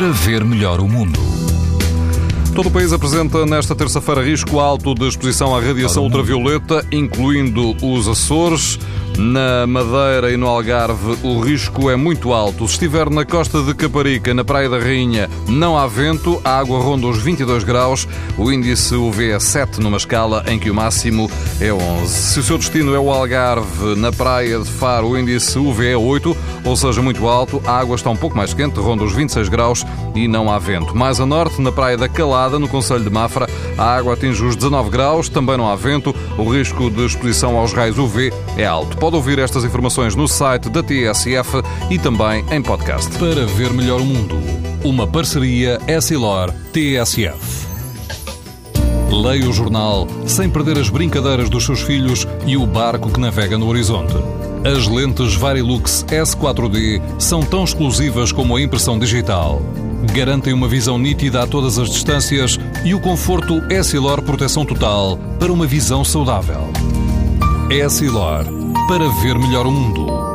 para ver melhor o mundo. Todo o país apresenta nesta terça-feira risco alto de exposição à radiação ultravioleta, incluindo os Açores. Na Madeira e no Algarve, o risco é muito alto. Se estiver na costa de Caparica, na Praia da Rainha, não há vento, a água ronda os 22 graus, o índice UV é 7 numa escala em que o máximo é 11. Se o seu destino é o Algarve, na Praia de Faro, o índice UV é 8, ou seja, muito alto, a água está um pouco mais quente, ronda os 26 graus e não há vento. Mais a norte, na Praia da Calada, no Conselho de Mafra, a água atinge os 19 graus, também não há vento, o risco de exposição aos raios UV é alto. Pode ouvir estas informações no site da TSF e também em podcast. Para ver melhor o mundo, uma parceria Essilor-TSF. Leia o jornal sem perder as brincadeiras dos seus filhos e o barco que navega no horizonte. As lentes Varilux S4D são tão exclusivas como a impressão digital. Garantem uma visão nítida a todas as distâncias e o conforto Essilor Proteção Total para uma visão saudável. Essilor para ver melhor o mundo.